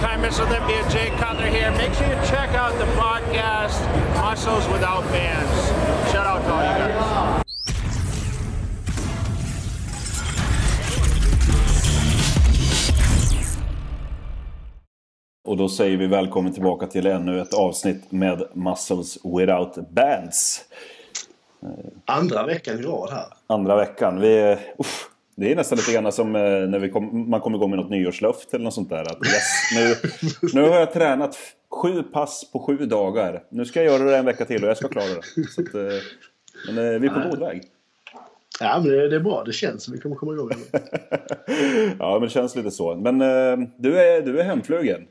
Time Miss Olympia. Jay Cutler here. Make sure you check out the podcast, Muscles Without Bands. Shout out to all you guys. Och då säger vi välkommen tillbaka till ännu ett avsnitt med Muscles Without Bands. Andra veckan i rad här. Andra veckan. Vi, uff, det är nästan lite grann som eh, när vi kom, man kommer igång med något nyårslöfte eller något sånt där. Att yes, nu, nu har jag tränat sju pass på sju dagar. Nu ska jag göra det en vecka till och jag ska klara det. Så att, eh, men eh, vi är på god väg. Ja, men det, är bra. Det känns som vi kommer komma igång. ja, men det känns lite så. Men du, är, du är hemflugen.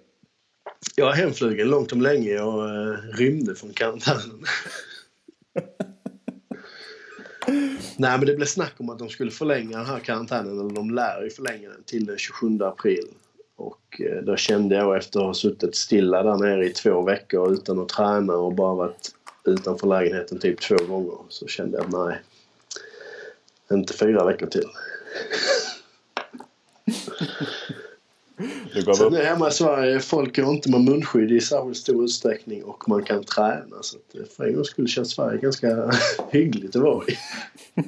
Jag är hemflugen långt om länge eh, rymde från karantänen. Nej, men det blev snack om att de skulle förlänga den här karantänen, eller de lär ju förlänga den till den 27 april. Och eh, då kände jag efter att ha suttit stilla där nere i två veckor utan att träna och bara varit utanför lägenheten typ två gånger så kände jag nej, inte fyra veckor till. Du gav Sen upp. är hemma i Sverige, folk går inte med munskydd i särskilt stor utsträckning och man kan träna. Så att eh, för en gångs skull känns Sverige ganska hyggligt att vara i.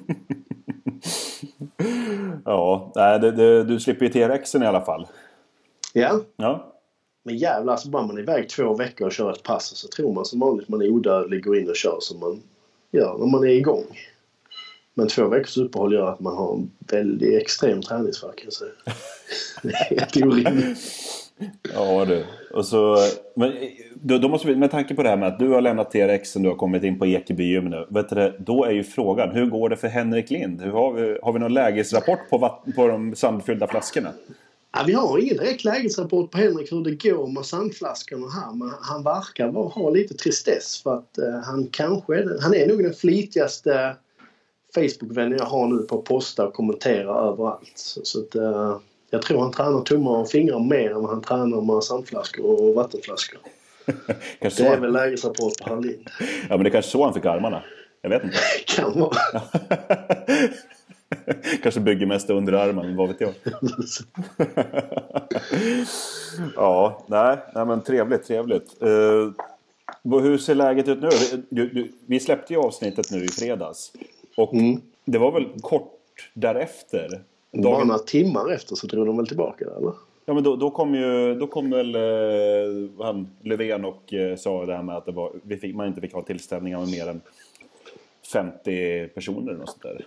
Ja, nej, det, det, du slipper ju T-rexen i alla fall. Ja, Ja, men jävlar alltså bara man är iväg två veckor och kör ett pass så tror man som vanligt man är odödlig, går in och kör som man gör när man är igång. Men två veckors uppehåll gör att man har en väldigt extrem träningsvärk kan jag säga. Det är helt orimligt. ja du. Och så, men, då, då måste vi, med tanke på det här med att du har lämnat T-rexen, du har kommit in på Ekeby gym nu. Vet du, då är ju frågan, hur går det för Henrik Lind? Hur har, vi, har vi någon lägesrapport på, på de sandfyllda flaskorna? Ja, vi har ingen direkt lägesrapport på Henrik hur det går med sandflaskorna här men han verkar ha lite tristess för att eh, han kanske han är nog den flitigaste Facebook-vännen jag har nu på att posta och kommentera överallt. Så, så att, eh, jag tror han tränar tummar och fingrar mer än han tränar med sandflaskor och vattenflaskor. Det är så, väl lägesrapport på Hallin. ja, men det är kanske så han fick armarna. Jag vet inte. kan vara. kanske bygger mest under armen, vad vet jag. ja, nej, nej men trevligt, trevligt. Uh, hur ser läget ut nu? Du, du, vi släppte ju avsnittet nu i fredags. Och Mm. det var väl kort därefter? Bara Dagen, några timmar efter så drog de väl tillbaka det eller? ja, men då, då kom ju då kom väl eh, han Löfven och eh, sa det här med att det var, vi fick, man inte fick ha tillställningar med mer än 50 personer eller något sånt där.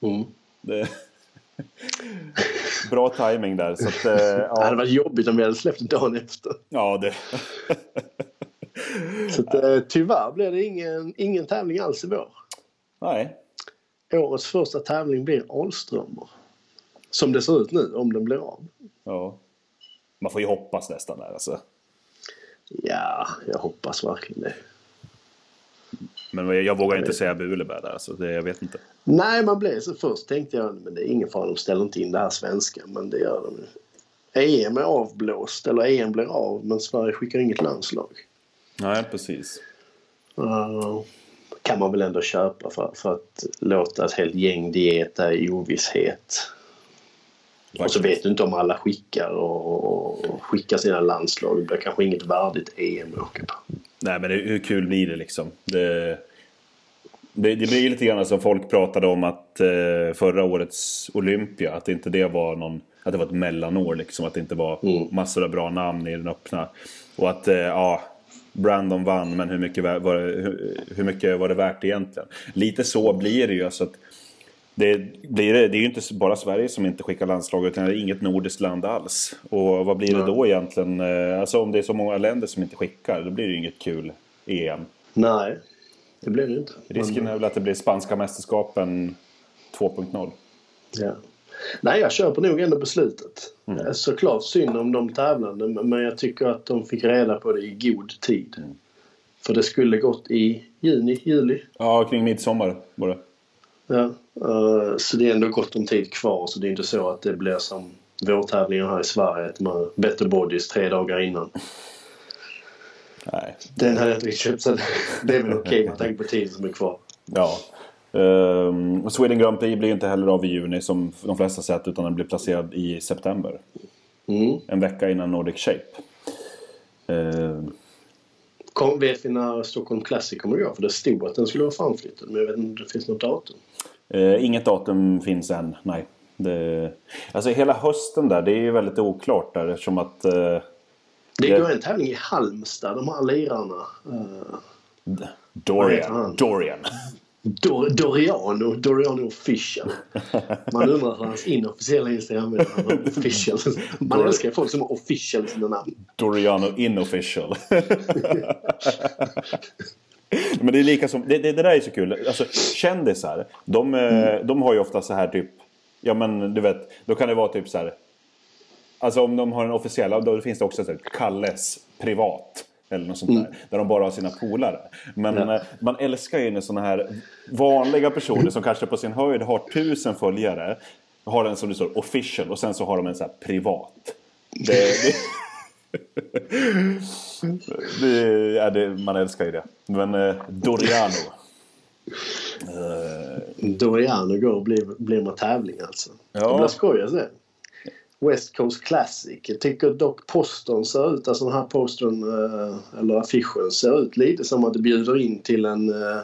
Mm. Det... Bra timing där. Så att, eh, Det hade ja, varit jobbigt om vi hade släppt dagen efter. ja, det... Så att, eh, tyvärr blir det ingen, ingen tävling alls i vår. Nej. Årets första tävling blir Alströmer. Som det ser ut nu, om den blir av. Ja. Man får ju hoppas nästan där alltså. Ja, jag hoppas verkligen det. Men jag vågar inte säga Buleberg där. Så det, jag vet inte. Nej, man blev så först tänkte jag men det är ingen fara, de ställer inte in det här svenska. Men det gör de ju. EM är avblåst, eller EM blir av, men Sverige skickar inget landslag. Nej, precis. Uh, kan man väl ändå köpa för, för att låta ett helt gäng dieta i ovisshet. Och så vet du inte om alla skickar och, och, skickar sina landslag. Det blir kanske inget värdigt EM att åka på. Nej, men hur kul blir det liksom? Det, det, det blir lite grann som folk pratade om att eh, förra årets Olympia, att inte det var någon... Att det var ett mellanår liksom, att det inte var Mm. massor av bra namn i den öppna. Och att, eh, ja, Brandon vann, men hur mycket, var, det- hur, hur mycket var det värt egentligen? Lite så blir det ju. Alltså att det, blir, det det är ju inte bara Sverige som inte skickar landslag utan det är inget nordiskt land alls. Och vad blir det då egentligen? Eh, Alltså om det är så många länder som inte skickar, då blir det ju inget kul EM. Nej, det blir det inte. Risken är väl att det blir spanska mästerskapen 2.0. Ja. Nej, jag köper nog ändå beslutet. Mm. Eh, Såklart synd om de tävlande men jag tycker att de fick reda på det i god tid. Mm. För det skulle gått i juni, juli. Ja, kring midsommar var det. Ja. eh, Så det är ändå gott om tid kvar så det är inte så att det blir som vårtävlingar här i Sverige att man better bodies tre dagar innan. Nej. Den hade jag inte riktigt köpt så det är väl okej med tanke på tiden som är kvar. Ja. Um, Sweden Grand Prix blir inte heller av i juni som de flesta sett utan den blir placerad i september. Mm. En vecka innan Nordic Shape. Eh, Kom, vet vi när Stockholm Classic kommer att gå? För det stod att den skulle vara framflyttad men jag vet inte om det finns något datum. eh, inget datum finns än, nej. Det, alltså hela hösten där, det är ju väldigt oklart där eftersom att... Eh, Det Det- går en tävling i Halmstad, de här lirarna. Uh, Dorian. Dorian. Dor Doriano, Doriano official. Man undrar hur hans inofficiella Instagram är. Official. Man Dor- älskar folk som har official sina namn. Doriano inofficial. Men det är lika som, det, det, det där är så kul. Alltså kändisar, de, eh, de har ju ofta så här typ, ja men du vet, då kan det vara typ så här. Alltså om de har en officiell, då finns det också så här, Kalles privat. Eller något sånt där. Där de bara har sina polare. Men Ja. eh, man älskar ju när sådana här vanliga personer som kanske på sin höjd har tusen följare. Har en som det står official och sen så har de en så här privat. Det, det, det, ja, det, man älskar ju det. Men eh, Doriano. Eh, Doriano går och blir, blir med tävling alltså. Ja. Det blir skoj att se. West Coast Classic. Jag tycker dock postern ser ut, alltså den här postern eh, eller affischen ser ut lite som att det bjuder in till en uh,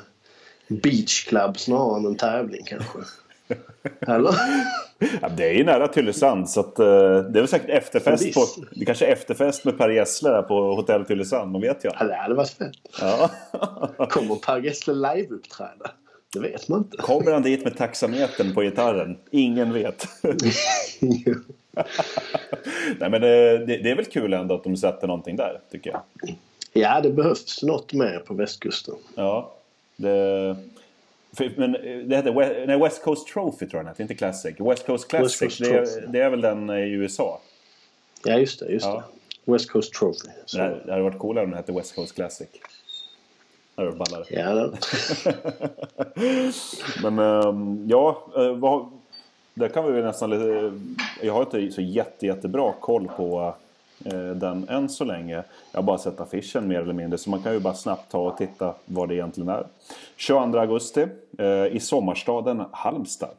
beach club snarare än en tävling kanske. Eller? ja, det är ju nära Tylösand så att, eh, det är väl säkert efterfest på, det kanske är efterfest med Per Gessle där på Hotell Tylösand, vad vet jag. Ja, det hade varit fett. Ja. Kommer Per Gessle live-uppträda? Det vet man inte. Kommer han dit med taxametern på gitarren? Ingen vet. Nej men det, det, det är väl kul ändå att de sätter någonting där, tycker jag. ja, det behövs något mer på västkusten. Ja. Det, för, men det heter West, nej, West Coast Trophy tror jag den heter, inte Classic. West Coast Classic, Coast det, är, det är väl den i USA. Ja, just det. Just Ja. det. West Coast Trophy. Så. Det, hade- det hade varit coolare om den hette West Coast Classic. Det hade varit ballare. Ja, det. Men ehm, ja, eh, vad, där kan vi väl nästan lite... Jag har inte så jätte, jättebra koll på eh, den än så länge. Jag har bara sett affischen mer eller mindre. Så man kan ju bara snabbt ta och titta vad det egentligen är. 22 augusti eh, i sommarstaden Halmstad.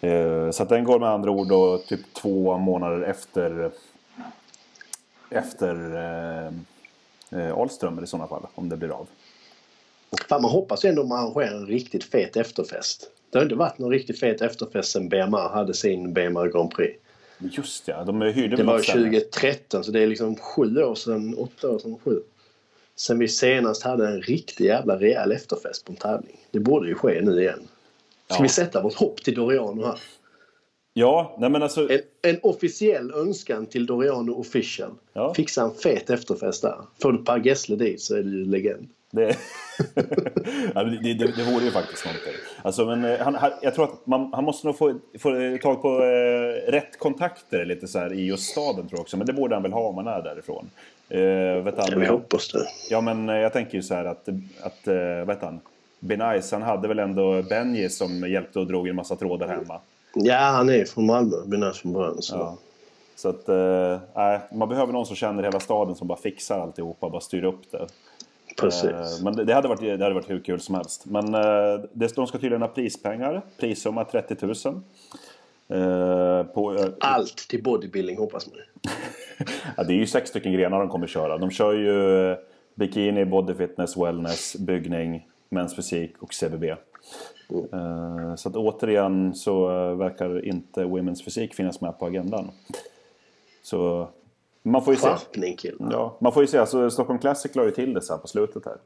Eh, så att den går med andra ord då typ två månader efter efter eh, eh Ahlström i sådana fall, om det blir av. Fan, man hoppas ändå man arrangerar en riktigt fet efterfest. Det har inte varit någon riktigt fet efterfest sen BMR hade sin BMR Grand Prix. Just ja, de hyrde Det var något ställe. 2013 så det är liksom sju år sedan, åtta år sedan, sju. Sen vi senast hade en riktig jävla rejäl efterfest på en tävling. Det borde ju ske nu igen. Ska Ja. vi sätta vårt hopp till Doriano här? Ja, nej men alltså... En, en officiell önskan till Doriano official. Ja. Fixa en fet efterfest där. Får du Per Gessle dit så är du ju legend. Det, ja, det, det, det vore ju faktiskt någonting. Alltså, men, eh, han, han, jag tror att man, han måste nog få, få tag på eh, rätt kontakter lite så här, i just staden tror jag också. Men det borde han väl ha om han är därifrån. Eh, vet han, vi hoppas det. ja men eh, jag tänker ju så här att, att eh, vet han, Benice, han hade väl ändå Benji som hjälpte och drog en massa trådar hemma. Ja, han är från Malmö. Benäs från början. Så. Ja. Så att, eh, man behöver någon som känner hela staden som bara fixar alltihopa, bara styr upp det. Precis. Eh, Men det, hade varit, det hade varit hur kul som helst. Men eh, de ska tydligen ha prispengar. Prissumma 30 000. Eh, på, Allt till bodybuilding hoppas man. ja, det är ju sex stycken grenar de kommer köra. De kör ju bikini, body fitness, wellness, byggning, mäns fysik och CBB. Eh, så att återigen så verkar inte women's fysik finnas med på agendan. Så man får ju se. Skärpning killar. Ja, man får ju se. Alltså, Stockholm Classic la ju till det så här på slutet här.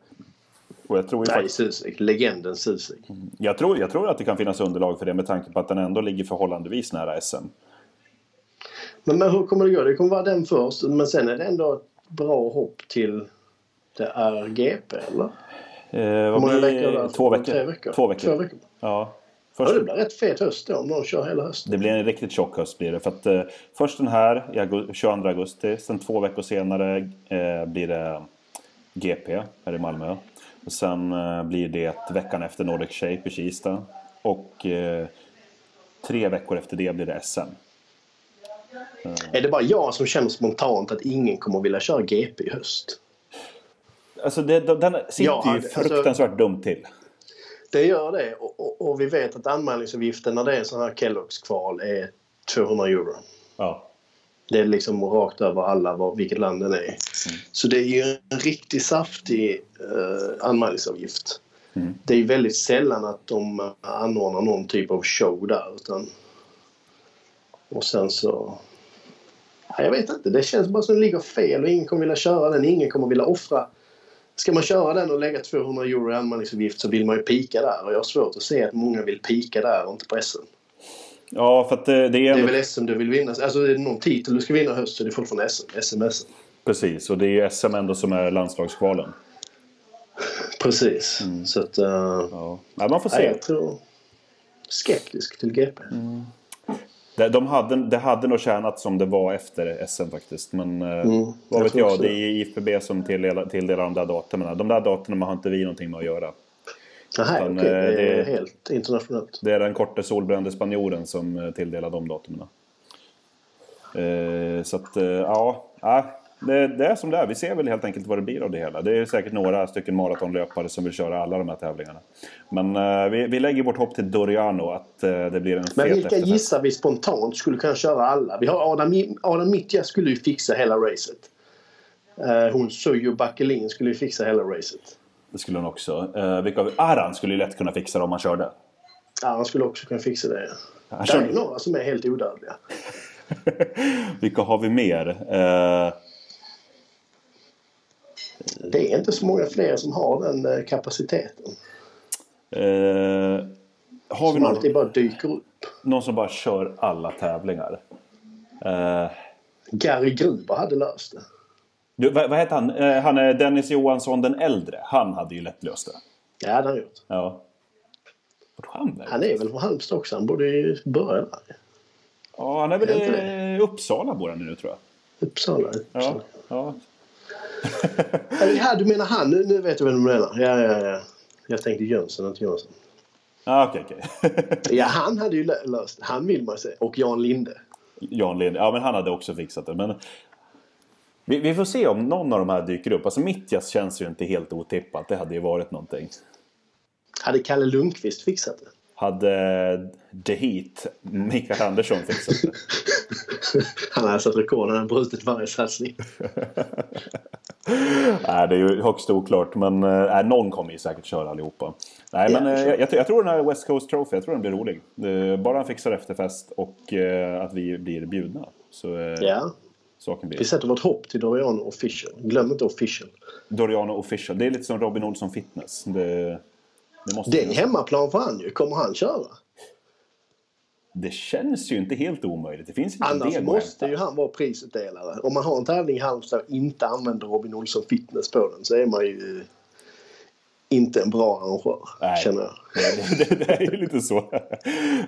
Och jag tror ju Nej, faktiskt... Susik. Legenden Susik. Jag tror, jag tror att det kan finnas underlag för det med tanke på att den ändå ligger förhållandevis nära SM. Men, men hur kommer det gå? Det kommer vara den först. Men sen är det ändå ett bra hopp till det är GP eller? Eh, Hur vad många blir veckor? Två veckor. Tre veckor? Två veckor. Två veckor. Ja. Ja, Först, det blir rätt fet höst då om någon kör hela hösten. det blir en riktigt tjock höst blir det. För att, eh, först den här i augu- 22 augusti. Sen två veckor senare eh, blir det GP här i Malmö. Och sen eh, blir det veckan efter Nordic Shape i Kista. Och eh, tre veckor efter det blir det SM. Är det bara jag som känner spontant att ingen kommer vilja köra GP i höst? Alltså det, den sitter Ja, ju alltså- fruktansvärt dumt till. Det gör det. Och, och, och vi vet att anmälningsavgiften när det är sån här Kelloggs kval är 200 euro. Ja. Det är liksom rakt över alla var, vilket land den är. Så det är ju en riktigt saftig eh, anmälningsavgift. Mm. Det är väldigt sällan att de anordnar någon typ av show där. Utan... Och sen så... Ja, jag vet inte. Det känns bara som att det ligger fel och ingen kommer vilja köra den. Ingen kommer vilja offra. Ska man köra den och lägga 200 euro i anmälningsavgift så vill man ju pika där. Och jag har svårt att se att många vill pika där och inte på SM. Ja, för att det, det är Det är väl SM du vill vinna. Alltså är det någon titel du ska vinna i höst så är det fortfarande SM. SM, SM. Precis, och det är ju SM ändå som är landslagskvalen. Precis. Så att... Uh, Ja. Ja, man får nej, se. jag tror... Skeptisk till GP. Det, de hade, det hade nog tjänat som det var efter SM faktiskt. Men eh, vad Mm, jag vet jag, det det. är IFBB som tilldelar, tilldelar de där datumen. De där datumen har inte vi någonting med att göra. Nähä, Utan, okej. eh, det är det- helt internationellt. Det är den korte solbrände spanjoren som eh, tilldelar de datumen. Eh, så att, eh, ja. Det, det är som det är. Vi ser väl helt enkelt vad det blir av det hela. Det är säkert några stycken maratonlöpare som vill köra alla de här tävlingarna. Men eh, vi, vi lägger vårt hopp till Doriano att eh, det blir en Men vilka efterfest. gissar vi spontant skulle kunna köra alla? Vi har Adam, Adam Mittja skulle ju fixa hela racet. Eh, hon Sujo Backelin skulle ju fixa hela racet. Det skulle hon också. Eh, vilka, Aran skulle ju lätt kunna fixa det om han körde. Ja, han skulle också kunna fixa det. Han Det är körde. några som är helt odödliga. Vilka har vi mer? Det är inte så många fler som har den eh, kapaciteten. eh, har vi Som någon, alltid bara dyker upp. någon som bara kör alla tävlingar? Eh, Gary Gruber hade löst det. du, vad, vad heter han? Eh, han är Dennis Johansson den äldre. Han hade ju lätt löst det. Ja, det hade han gjort. Ja. Han är väl från Halmstad också. Han borde ju börja där. Ja, han är väl i Uppsala bor han nu tror jag. Uppsala. Uppsala. Ja. ja. Ja, du menar han? Nu, nu vet jag vem du menar. Ja, ja, ja. Jag tänkte Jönsson, inte Jönsson. Ah, Okej, okej. Ja, han hade ju lö- löst. Han vill man se. Och Jan Linde. Jan Lind. Ja, men han hade också fixat det. Men vi, vi får se om någon av de här dyker upp. Alltså Mittjas känns ju inte helt otippat. Det hade ju varit någonting. Hade Kalle Lundqvist fixat det? Hade The Heat, Mikael Andersson fixat det? Han hade satt rekord. Han hade brutit varje satsning. Nej, det är ju högst oklart. Men äh, någon kommer ju säkert köra allihopa. Nej, men äh, så. jag, jag, tror den här West Coast Trophy, jag tror den blir rolig. Eh, bara han fixar efterfest och eh, att vi blir bjudna. Så eh, Ja. saken blir. Vi sätter vårt hopp till Dorian Official. Glöm inte Official. Doriano Official. Det är lite som Robin Olsson Fitness. Det, det, är hemmaplan för han ju. Kommer han köra? det känns ju inte helt omöjligt. Det finns Annars måste ju han vara prisutdelare. Om man har en tävling i Halmstad och inte använder Robin Olsson Fitness på den så är man ju eh, inte en bra arrangör. Nej. Känner jag. Det, det, det är ju lite så.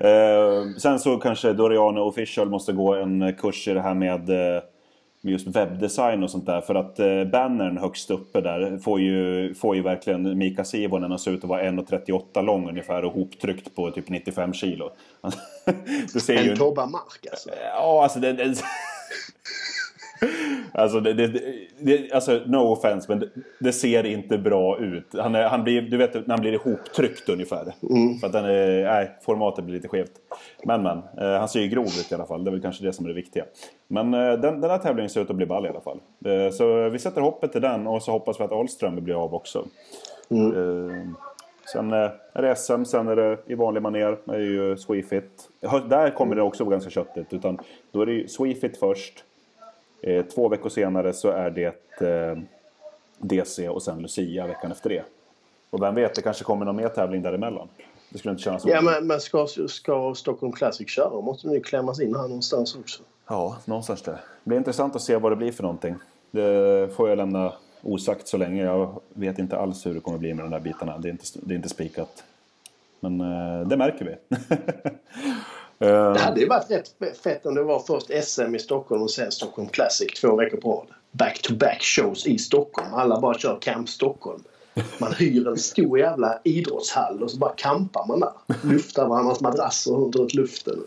Eh, sen så kanske Doriano Official måste gå en kurs i det här med eh, med just webbdesign och sånt där. För att eh, bannern högst uppe där får ju, får ju verkligen Mika Sivonen att se ut att vara 1,38 lång ungefär och hoptryckt på typ 95 kilo. det ser ju... En Tobba Mark alltså. Ja, alltså det... det Alltså, det, det, det, alltså, no offense, men det, det ser inte bra ut. Han, är, han blir, du vet när han blir ihoptryckt ungefär. För att den är, nej, formatet blir lite skevt. Men men, eh, han ser ju grov ut i alla fall. Det är väl kanske det som är det viktiga. Men eh, den, den här tävlingen ser ut att bli ball i alla fall. Eh, så vi sätter hoppet till den och så hoppas vi att Ahlström blir av också. Eh, Sen eh, är det SM, sen är det i vanlig manér. Det är ju Swefit. Där kommer det också vara ganska köttigt. Utan då är det ju Swefit först. Eh, två veckor senare så är det eh, DC och sen Lucia veckan efter det. Och vem vet, det kanske kommer någon mer tävling däremellan. Det skulle inte kännas så. Ja, men, men ska, ska Stockholm Classic köra måste den ju klämmas in här någonstans också. Ja, någonstans där. Det blir intressant att se vad det blir för någonting. Det får jag lämna osagt så länge. Jag vet inte alls hur det kommer bli med de där bitarna. Det är inte, det är inte spikat. Men eh, det märker vi. Eh, det hade ju varit rätt fett om det var först SM i Stockholm och sen Stockholm Classic två veckor på rad. Back-to-back shows i Stockholm. Alla bara kör Camp Stockholm. Man hyr en stor jävla idrottshall och så bara campar man där. Luftar varandras madrasser runt luften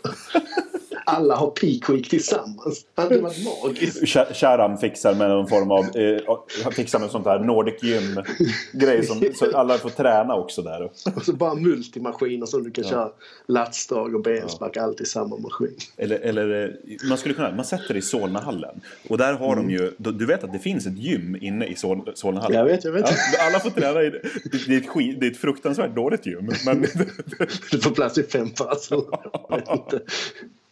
alla har Peak Week tillsammans. Det hade varit magiskt. Charam fixar med någon form av... Eh, fixar med sånt här Nordic Gym-grej. Som, så alla får träna också där. Och så bara multimaskiner som du kan köra latsdrag och benspark allt i samma maskin. Eller, eller eh, man skulle kunna... Man sätter det i Solnahallen. Och där har de ju... Du vet att det finns ett gym inne i Sol, Solnahallen? Jag vet, jag vet. Ja, alla får träna i det. Det är ett, skit, det är ett fruktansvärt dåligt gym. Men Du får plats i fem personer.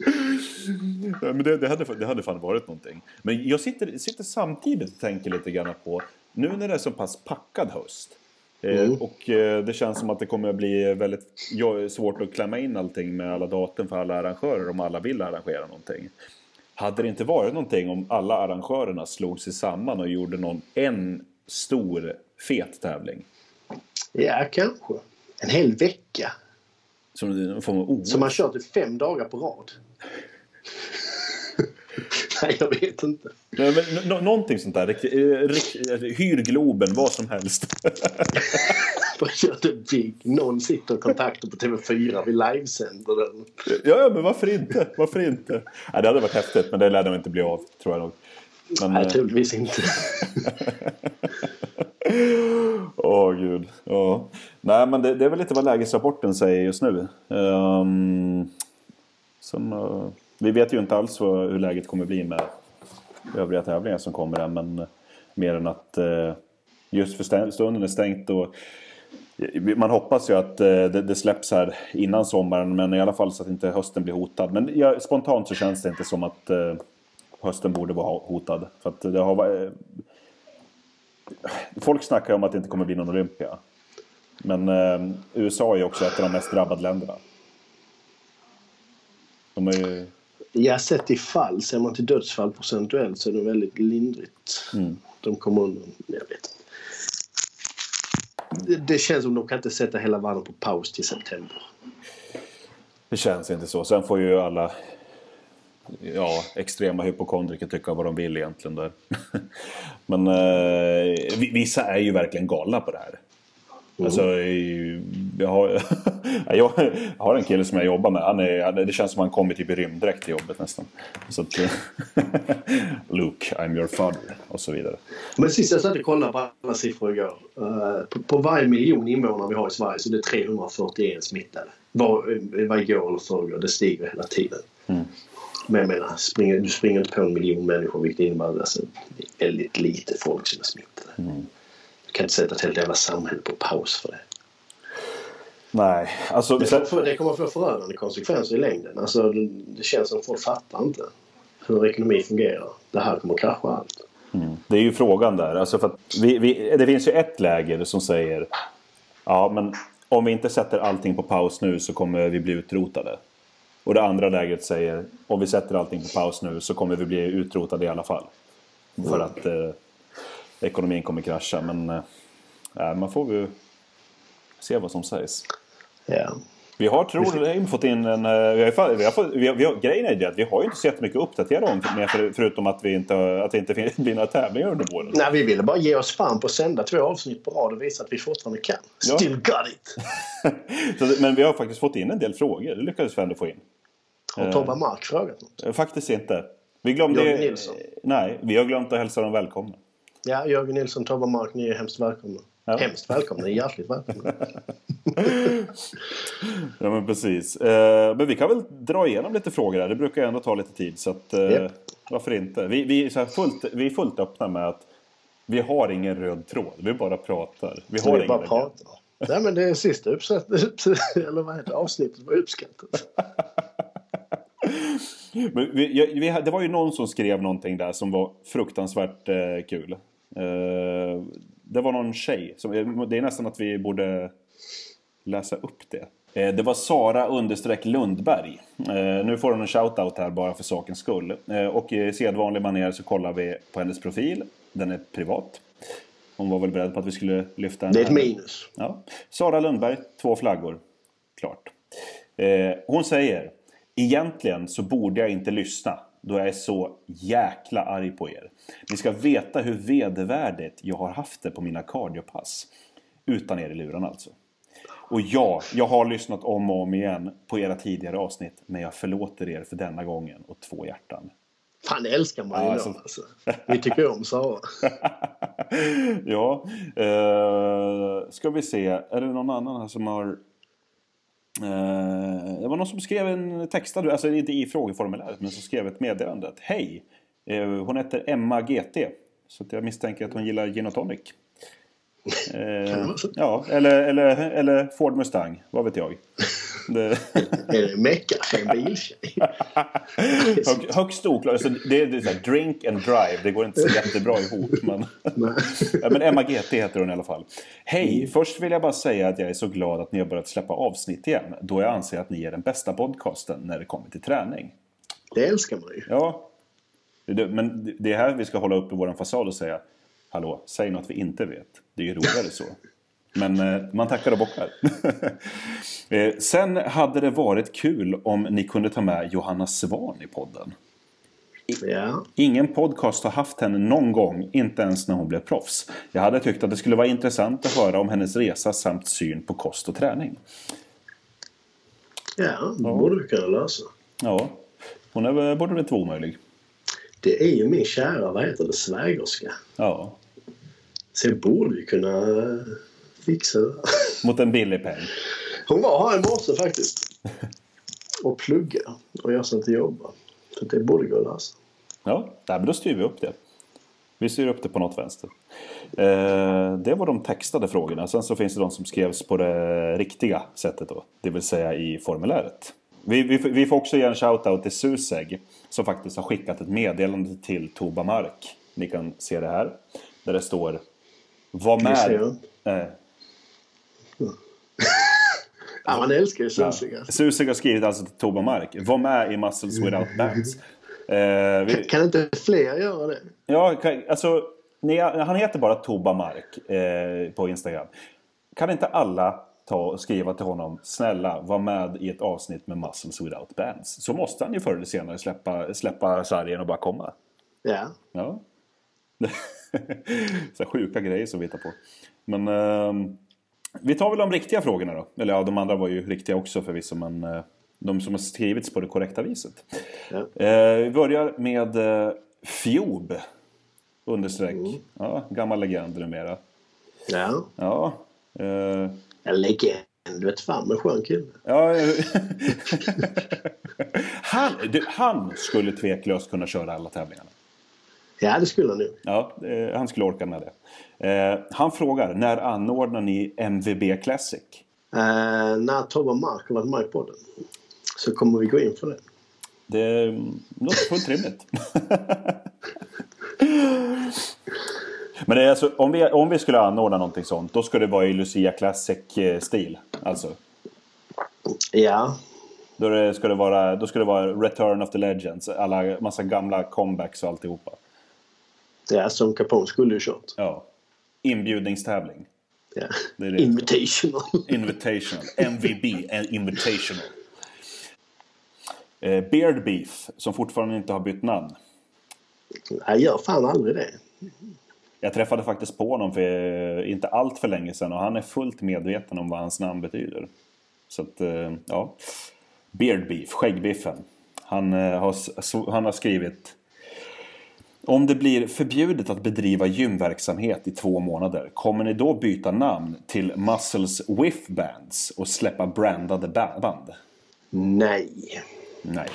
Ja, Men det, det, hade, det hade fan varit någonting. Men jag sitter, sitter samtidigt och tänker lite grann på, nu när det är så pass packad höst. eh, Mm. Och eh, det känns som att det kommer att bli väldigt svårt att klämma in allting med alla datum för alla arrangörer om alla vill arrangera någonting. Hade det inte varit någonting om alla arrangörerna slog sig samman och gjorde någon en stor fet tävling? Ja, kanske. En hel vecka. Som? Som man kört i fem dagar på rad. Nej, jag vet inte. Nej, men, nå- någonting sånt där. Eh, eh, Hyr Globen, vad som helst. Big. Någon sitter och kontaktar på TV4. Vi livesänder den. Ja, ja, men varför inte? Varför inte? Nej, det hade varit häftigt, men det lär nog inte bli av, tror jag nog. Men, Nej, eh, troligtvis inte. Åh, gud. Ja. Nej, men det, det är väl lite vad lägesrapporten säger just nu. Um, sen, uh, vi vet ju inte alls vad, hur läget kommer bli med övriga tävlingar som kommer än, men eh, mer än att uh, just för stunden är stängt och eh, man hoppas ju att det, det släpps här innan sommaren, men i alla fall så att inte hösten blir hotad. Men ja, spontant så känns det inte som att hösten borde vara hotad. För att det har varit, Folk snackar ju om att det inte kommer bli någon Olympia. Men eh, USA är ju också ett av de mest drabbade länderna. De är ju... Jag har sett i fall, ser man till dödsfall procentuellt så är det väldigt lindrigt. Mm. De kommer undan. Jag vet. Det, det känns som de kan inte sätta hela världen på paus till september. Det känns inte så. Sen får ju alla ja, extrema hypokondriker tycka vad de vill egentligen där. Men eh, vi- vissa är ju verkligen galna på det här. Alltså, i- jag har, jag har en kille som jag jobbar med. Han är, det känns som han kommer typ i rymddräkt till jobbet nästan. Så att, Luke, I'm your father. Och så vidare. Men sist jag satt och kollade på alla siffror igår. eh, på, på varje miljon invånare vi har i Sverige så är det 341 smittade. Var, var igår eller förrgår. Det stiger hela tiden. Mm. Men jag menar, springer, du springer inte på en miljon människor vilket innebär att alltså, det är väldigt lite folk som är smittade. Mm. Kan inte sätta ett helt jävla samhälle på paus för det. Nej, alltså... Det, får, det kommer att få förödande konsekvenser i längden. Alltså, det, känns som folk fattar inte hur ekonomi fungerar. Det här kommer att krascha allt. Mm. Det är ju frågan där. Alltså för att vi, vi, det finns ju ett läger som säger Ja men om vi inte sätter allting på paus nu så kommer vi bli utrotade. Och det andra lägret säger om vi sätter allting på paus nu så kommer vi bli utrotade i alla fall. För att eh, ekonomin kommer krascha. Men eh, man får ju se vad som sägs. Ja. Vi har tror jag fått in en... eh, Vi har, vi har, fått- vi har, vi har, grejen är det att vi har ju inte så jättemycket att uppdatera om med, för, förutom att, vi inte, att det inte blir några tävlingar under våren. Nej, vi ville bara ge oss fan på att sända två avsnitt på rad och visa att vi fortfarande kan. Ja. Still got it! Så, men vi har faktiskt fått in en del frågor. Det lyckades vi ändå få in. Har Tobbe Mark frågat något? Faktiskt inte. Vi glömde... Jörgen Nilsson. Nej, vi har glömt att hälsa dem välkomna. Ja, Jörgen Nilsson, Tobbe Mark, ni är hemskt välkomna. Ja. Hemskt välkomna, hjärtligt välkomna. Ja men precis. Eh, men vi kan väl dra igenom lite frågor här. Det brukar ju ändå ta lite tid. Så att, eh, Japp. varför inte? Vi, vi, är fullt, vi är fullt öppna med att vi har ingen röd tråd. Vi bara pratar. Vi har Vi ingen bara agenda. pratar. Nej, men det är sista uppsatt, eller vad heter avsnittet var uppskattat. Men vi, vi, det var ju någon som skrev någonting där som var fruktansvärt eh, kul. Eh, det var någon tjej. Som, det är nästan att vi borde läsa upp det. Eh, det var Sara understreck Lundberg. Eh, nu får hon en shoutout här bara för sakens skull. Eh, och i sedvanlig manér så kollar vi på hennes profil. Den är privat. Hon var väl beredd på att vi skulle lyfta en Det är ett minus. Ja. Sara Lundberg, två flaggor. Klart. Eh, hon säger Egentligen så borde jag inte lyssna då jag är så jäkla arg på er. Ni ska veta hur vedervärdigt jag har haft det på mina cardiopass. Utan er i luren alltså. Och ja, jag har lyssnat om och om igen på era tidigare avsnitt. Men jag förlåter er för denna gången och två hjärtan. Fan, det älskar man ju Ja, alltså- alltså. Vi tycker om Sara. ja, eh, ska vi se. Är det någon annan här som har... Eh, det var någon som skrev en textad, alltså inte i frågeformuläret, men som skrev ett meddelande. att, Hej! Eh, hon heter Emma GT. Så jag misstänker att hon gillar gin och tonic. Eh, ja, eller, eller, eller Ford Mustang, vad vet jag. Det, Är det Mecka för en biltjej? hög, högst oklart. Alltså, det, är- det är så här, drink and drive, det går inte så jättebra ihop. Men... Ja, men Emma GT heter hon i alla fall. Hej! Först vill jag bara säga att jag är så glad att ni har börjat släppa avsnitt igen. Då jag anser att ni är den bästa podcasten när det kommer till träning. Det älskar man ju. Ja. Men det är här vi ska hålla upp i vår fasad och säga Hallå, säg något vi inte vet. Det är ju roligare så. Men eh, man tackar och bockar. eh, sen hade det varit kul om ni kunde ta med Johanna Svan i podden. Ja. Ingen podcast har haft henne någon gång, inte ens när hon blev proffs. Jag hade tyckt att det skulle vara intressant att höra om hennes resa samt syn på kost och träning. Ja, det borde vi kunna lösa. Ja, hon är, väl- borde väl inte vara omöjlig. Det är ju min kära, vad heter det, svägerska. Ja, Så borde ju kunna fixa det. mot en billig peng. Hon var här i morse faktiskt. Och plugga. Och jag ska inte jobba. Så det borde gå att lösa. Ja, men då styr vi upp det. Vi styr upp det på något vänster. Eh, det var de textade frågorna. Sen så finns det de som skrevs på det riktiga sättet då. Det vill säga i formuläret. Vi, vi, vi får också ge en shoutout till Suseg. Som faktiskt har skickat ett meddelande till Toba Mark. Ni kan se det här. Där det står Var med... Eh, Ja, man älskar ju Ja. Susig. alltså. Har skrivit alltså till Toba Mark. Var med i Muscles Without Bands. Eh, vi, Kan inte fler göra det? Ja, kan- alltså, ni, han heter bara Toba Mark eh, på Instagram. Kan inte alla ta och skriva till honom Snälla, var med i ett avsnitt med Muscles Without Bands. Så måste han ju förr eller senare släppa, släppa sargen och bara komma. Ja. Ja. så sjuka grejer som vi hittar på. Men ehm, vi tar väl de riktiga frågorna då. Eller ja, de andra var ju riktiga också förvisso. Men eh, de som har skrivits på det korrekta viset. Ja. Eh, vi börjar med eh, Fjob. Understreck. Ja, gammal legend numera. Ja. Ja. Eh, En legend. Vet fan en skön kille. ja han, du, han skulle tveklöst kunna köra alla tävlingarna. Ja, det skulle han nu. Ja, eh, han skulle orka med det. Eh, han frågar, när anordnar ni MVB Classic? Uh, när Tobbe Mark har varit med i podden så kommer vi gå in för det. Det låter fullt rimligt. Men det är alltså, om, vi, om vi skulle anordna någonting sånt, då skulle det vara i Lucia Classic-stil. Alltså. Ja, Då, det, det vara, då ska det vara Return of the Legends, alla massa gamla comebacks och alltihopa. Ja som Capone skulle ju kört. Ja. Inbjudningstävling. Ja. Det är det. Invitational. Invitational. MVB. Invitational. Eh, Beard Beef, som fortfarande inte har bytt namn. Jag gör fan aldrig det. Jag träffade faktiskt på honom för eh, inte allt för länge sedan och han är fullt medveten om vad hans namn betyder. Så att, eh, ja. Beard Beef, skäggbiffen. Han, eh, har, han har skrivit Om det blir förbjudet att bedriva gymverksamhet i två månader, kommer ni då byta namn till Muscles Whiff Bands och släppa brandade ba- band? Nej. Nej.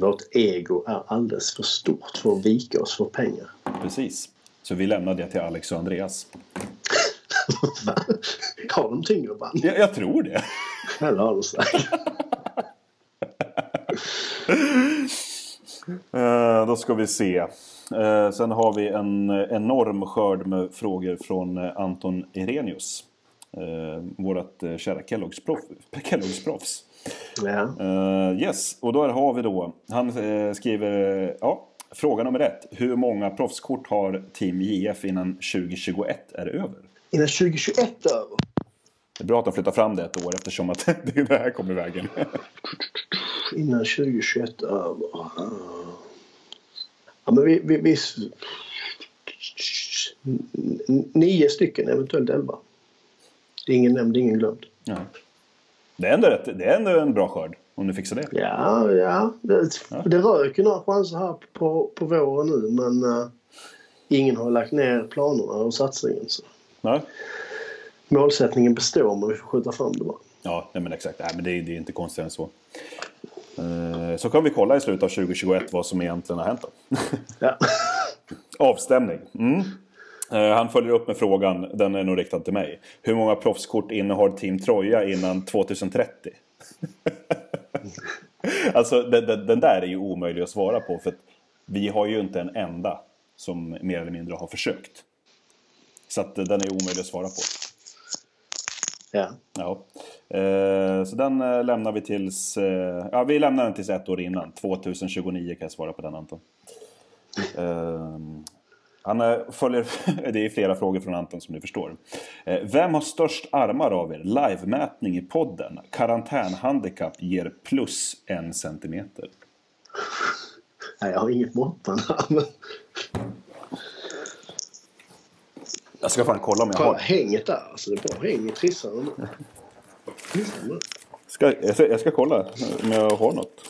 Vårt ego är alldeles för stort för att vika oss för pengar. Precis. Så vi lämnar det till Alex och Andreas. Va? Har de tyngre band? Jag, jag tror det. Eller har de då ska vi se. Eh, sen har vi en enorm skörd med frågor från eh, Anton Irenius. Vårt kära Kellogg's-proff- Kellogg's-proffs. Ja. Eh, yes, och då har vi då. Han eh, skriver, ja, fråga nummer ett. Hur många proffskort har Team JF innan 2021 är över? Innan 2021 över. Det är bra att de flyttar fram det ett år eftersom att är det här kommer i vägen. Innan 2021 över. Ja, men vi... vi, vi nio stycken, eventuellt elva. Ingen nämnd, ingen glömd. Ja. Det, är ändå rätt, det är ändå en bra skörd om du fixar det. Ja, ja. Det, det rök ju några chanser här på, på våren nu men uh, ingen har lagt ner planerna och satsningen. Så. Ja, Målsättningen består men vi får skjuta fram det bara. ja nej, men exakt. Nej, men det, är- det är inte konstigare än så. Eh, Så kan vi kolla i slutet av 2021 vad som egentligen har hänt. Ja. Avstämning. Mm. Eh, Han följer upp med frågan, den är nog riktad till mig. Hur många proffskort innehar Team Troja innan 2030? alltså den, den, där är ju omöjlig att svara på för vi har ju inte en enda som mer eller mindre har försökt. Så att den är omöjlig att svara på. Ja. Ja. Eh, så den eh, lämnar vi tills... Eh, ja, vi lämnar den tills ett år innan. 2029 kan jag svara på den Anton. Han eh, följer... det är flera frågor från Anton som ni förstår. Eh, vem har störst armar av er? Livemätning i podden. Karantänhandikapp ger plus en centimeter. Nej, jag har inget måttband här men Jag ska fan kolla om jag kolla har... hänget där. Alltså det är bra häng i. Trissarna. Ska, jag, ska, jag ska kolla om jag har något.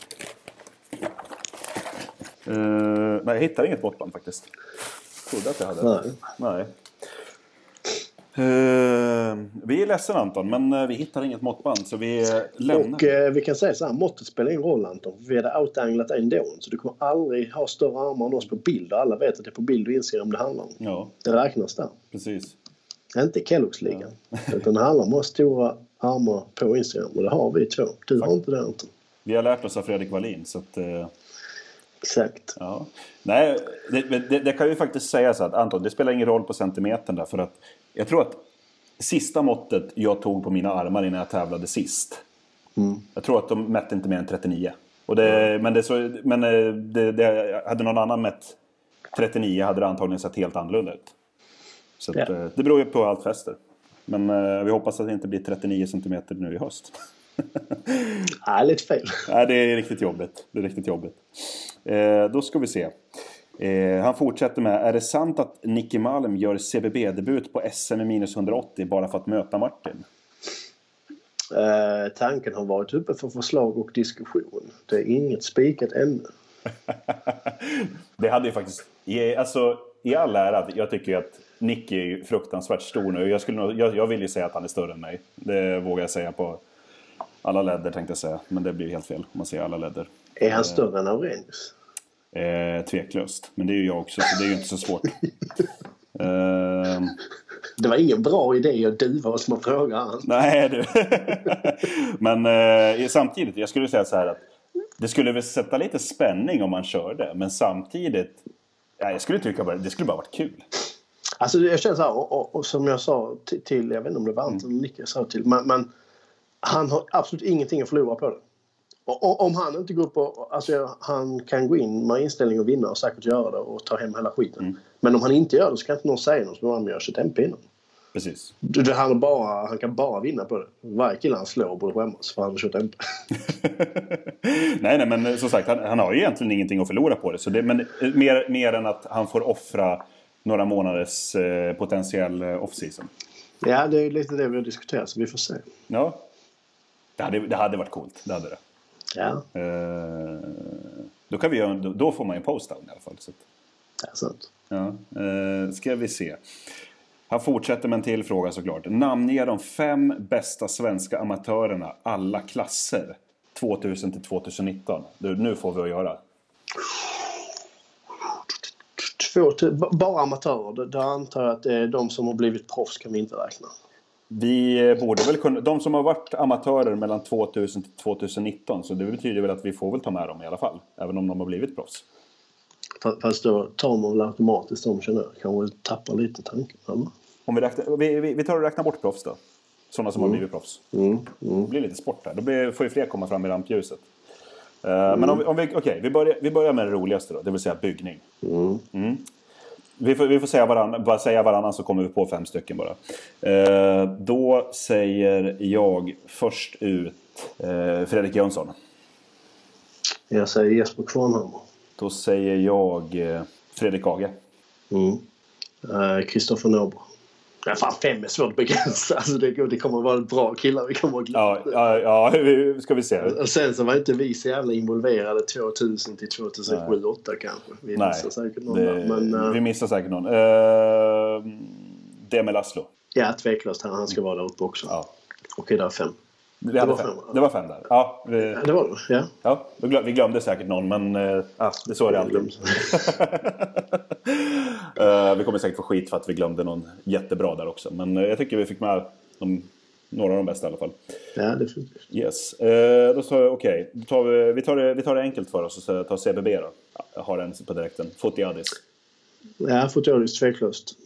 Eh, nej, jag hittar inget måttband faktiskt. Trodde att jag hade. Nej. Nej. Eh, vi är ledsen Anton, men eh, vi hittar inget måttband så vi eh, lämnar. Och eh, vi kan säga så här, måttet spelar ingen roll Anton. Vi hade outanglat ändå. Så du kommer aldrig ha större armar än oss på bild. Och alla vet att det är på bild och Instagram det handlar om. Ja, Det räknas där. precis. Inte Kellogg's-ligan. Utan det handlar om att ha stora armar på Instagram. Och det har vi två. Du har inte det Anton. Vi har lärt oss av Fredrik Wallin. Så att, eh, Exakt. ja. Nej, det, det, det kan ju faktiskt säga så att Anton, det spelar ingen roll på centimetern där. För att jag tror att sista måttet jag tog på mina armar innan jag tävlade sist. Mm. Jag tror att de mätte inte mer än 39. Och det, men det, så, men eh, det, det, hade någon annan mätt 39 hade det antagligen sett helt annorlunda ut. Så att, Ja. eh, det beror ju på allt fäster. Men eh, vi hoppas att det inte blir 39 centimeter nu i höst. Nej, lite fel. Nej, det är riktigt jobbigt. Det är riktigt jobbigt. Eh, då ska vi se. Eh, han fortsätter med, är det sant att Nicky Malm gör CBB-debut på SM i minus 180 bara för att möta Martin? Eh, tanken har varit uppe för förslag och diskussion. Det är inget spikat ännu. det hade ju faktiskt... Alltså, i all ära, jag tycker ju att Nicky är ju fruktansvärt stor nu. Jag, skulle jag, jag vill ju säga att han är större än mig. Det vågar jag säga på alla ledder tänkte jag säga. Men det blir helt fel om man säger alla ledder. Är han större än Aurelius? Eh, tveklöst. Men det är ju jag också, så det är ju inte så svårt. eh, Det var ingen bra idé att duva oss med fråga han. Nej du. men eh, samtidigt, jag skulle säga så här att det skulle väl sätta lite spänning om man körde. Men samtidigt, ja, jag skulle tycka bara, det skulle bara varit kul. Alltså jag känner så här, och, och, och som jag sa till, jag vet inte om det var Anton eller Nick jag sa till, men, men han har absolut ingenting att förlora på det. Och, om han inte går upp och, alltså han kan gå in med inställning och vinna och säkert göra det och ta hem hela skiten. Men om han inte gör det så kan inte någon säga något som han gör sitt MP innan. Precis. Du, du, han, bara, han kan bara vinna på det. Varje kille han slår borde skämmas för han har kört MP. nej, nej, men som sagt, han, han har ju egentligen ingenting att förlora på det. Så det men eh, mer, mer än att han får offra några månaders eh, potentiell eh, off-season. Ja, det är lite det vi har diskuterat så vi får se. Ja. Det hade, det hade varit coolt, det hade det. Ja, Eh, då, kan vi göra, då, får man ju en post-down i alla fall. Så är sant. Ja, eh, ska vi se. Han fortsätter med en till fråga såklart. Namnge de fem bästa svenska amatörerna alla klasser 2000 till 2019. Du, nu får vi att göra. Två, bara amatörer. Då antar jag att det är de som har blivit proffs kan vi inte räkna. Vi borde väl kunna... De som har varit amatörer mellan 2000 till 2019. Så det betyder väl att vi får väl ta med dem i alla fall. Även om de har blivit proffs. Fa- Fast då tar man väl automatiskt de känner jag. Kanske tappar lite tanken. eller? Om vi, räknar, vi, vi, vi tar och räknar bort proffs då. Sådana som har blivit proffs. Mm, Det mm. blir lite sport där. Då blir, får ju fler komma fram i rampljuset. Eh, Men om vi, om vi, okej, vi, börjar, vi börjar med det roligaste då, det vill säga byggning. Vi får, vi får säga, varann, bara säga varannan så kommer vi på fem stycken bara. Eh, då säger jag först ut eh, Fredrik Jönsson. Jag säger Jesper Kvarnhammar. Då säger jag eh, Fredrik Age. Mm. Eh, Ja, fan, fem är svårt att begränsa. Alltså, det, det kommer att vara bra killar vi kommer att glömma. Ja, ja, ja ska vi se. Och sen så var inte vi så jävla involverade 2000 till 2007 2008 kanske. Vi Nej, missar säkert någon det, där. Men eh, vi missar säkert någon. Uh, Demi Laszlo. ja, tveklöst. Han, han ska vara där uppe också. Ja. Okej, där är fem. Hade var fem. Det var fem där. Ja, vi, det var det. Ja. ja, vi glöm- vi glömde säkert någon, men ah, det så är det alltid. Eh, vi kommer säkert få skit för att vi glömde någon jättebra där också. Men eh, jag tycker vi fick med de, några av de bästa i alla fall. ja, definitivt. Yes. Uh, då tar vi, okej. Tar vi, vi, tar det, vi tar det enkelt för oss och tar CBB då. Ja, jag har en på direkten. Fotiadis. Ja, Fotolis tveklöst.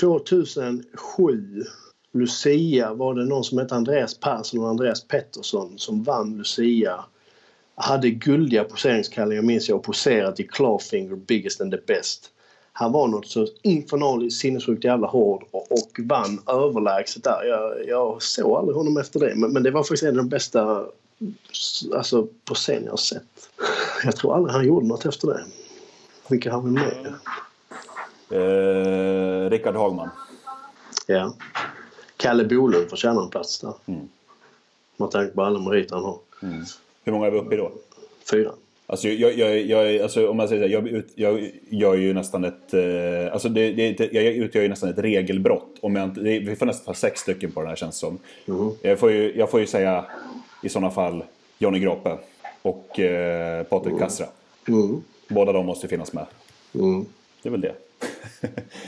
2007, Lucia, var det någon som hette Andreas Persson och Andreas Pettersson som vann Lucia. Hade guldiga poseringskallingar minns jag och poserat i Clawfinger Biggest and the Best. Han var något så infernaliskt sinnessjukt jävla hård och, och vann överlägset där. Jag, jag såg aldrig honom efter det men, men det var faktiskt en av de bästa alltså, poseringen jag har sett. Jag tror aldrig han gjorde något efter det. Vilka har vi med? Uh, Rickard Hagman. Ja. Kalle Bolund förtjänar en plats där. Mm. Med tanke på alla meriter han har. Hur många är vi uppe i då? Fyra. Alltså, jag, jag, jag, alltså om man säger så här, jag, ut- jag gör ju nästan ett... Eh, alltså det, det, jag utgör ju nästan ett regelbrott. Om jag, inte- vi får nästan ta sex stycken på den här känns som. Jag, får ju, jag får ju säga i sådana fall Johnny Grope och eh, Patrik Kassra. Mm. Båda de måste finnas med. Mm. Det är väl det.